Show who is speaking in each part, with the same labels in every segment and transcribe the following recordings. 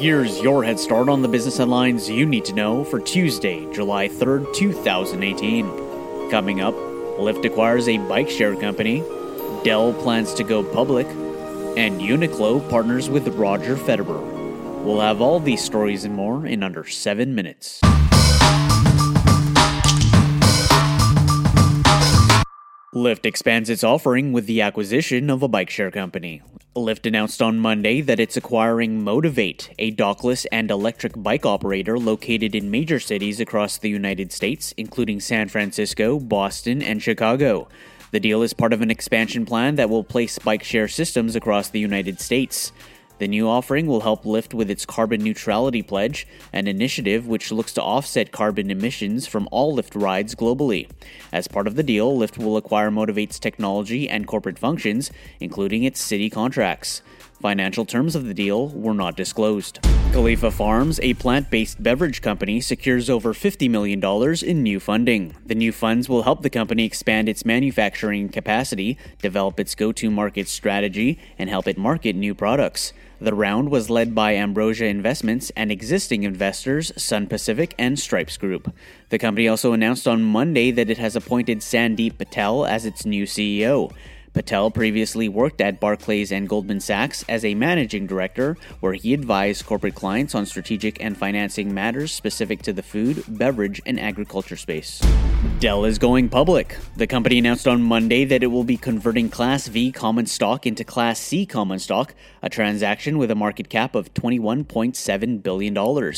Speaker 1: Here's your head start on the business headlines you need to know for Tuesday, July 3rd, 2018. Coming up, Lyft acquires a bike share company, Dell plans to go public, and Uniqlo partners with Roger Federer. We'll have all these stories and more in under seven minutes. Lyft expands its offering with the acquisition of a bike share company. Lyft announced on Monday that it's acquiring Motivate, a dockless and electric bike operator located in major cities across the United States, including San Francisco, Boston, and Chicago. The deal is part of an expansion plan that will place bike share systems across the United States. The new offering will help Lyft with its carbon neutrality pledge, an initiative which looks to offset carbon emissions from all Lyft rides globally. As part of the deal, Lyft will acquire Motivate's technology and corporate functions, including its city contracts. Financial terms of the deal were not disclosed. Califia Farms, a plant based beverage company, secures over $50 million in new funding. The new funds will help the company expand its manufacturing capacity, develop its go to market strategy, and help it market new products. The round was led by Ambrosia Investments and existing investors Sun Pacific and Stripes Group. The company also announced on Monday that it has appointed Sandeep Patel as its new CEO. Patel previously worked at Barclays and Goldman Sachs as a managing director, where he advised corporate clients on strategic and financing matters specific to the food, beverage, and agriculture space. Dell is going public. The company announced on Monday that it will be converting Class V common stock into Class C common stock, a transaction with a market cap of $21.7 billion.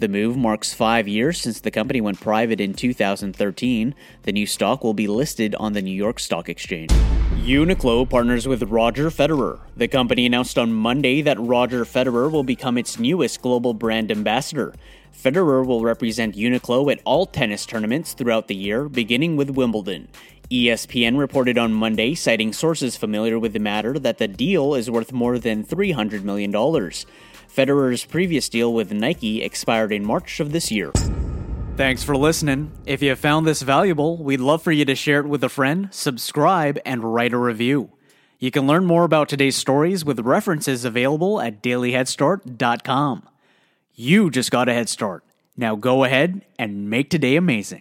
Speaker 1: The move marks five years since the company went private in 2013. The new stock will be listed on the New York Stock Exchange. Uniqlo partners with Roger Federer. The company announced on Monday that Roger Federer will become its newest global brand ambassador. Federer will represent Uniqlo at all tennis tournaments throughout the year, beginning with Wimbledon. ESPN reported on Monday, citing sources familiar with the matter, that the deal is worth more than $300 million. Federer's previous deal with Nike expired in March of this year. Thanks for listening. If you found this valuable, we'd love for you to share it with a friend, subscribe, and write a review. You can learn more about today's stories with references available at dailyheadstart.com. You just got a head start. Now go ahead and make today amazing.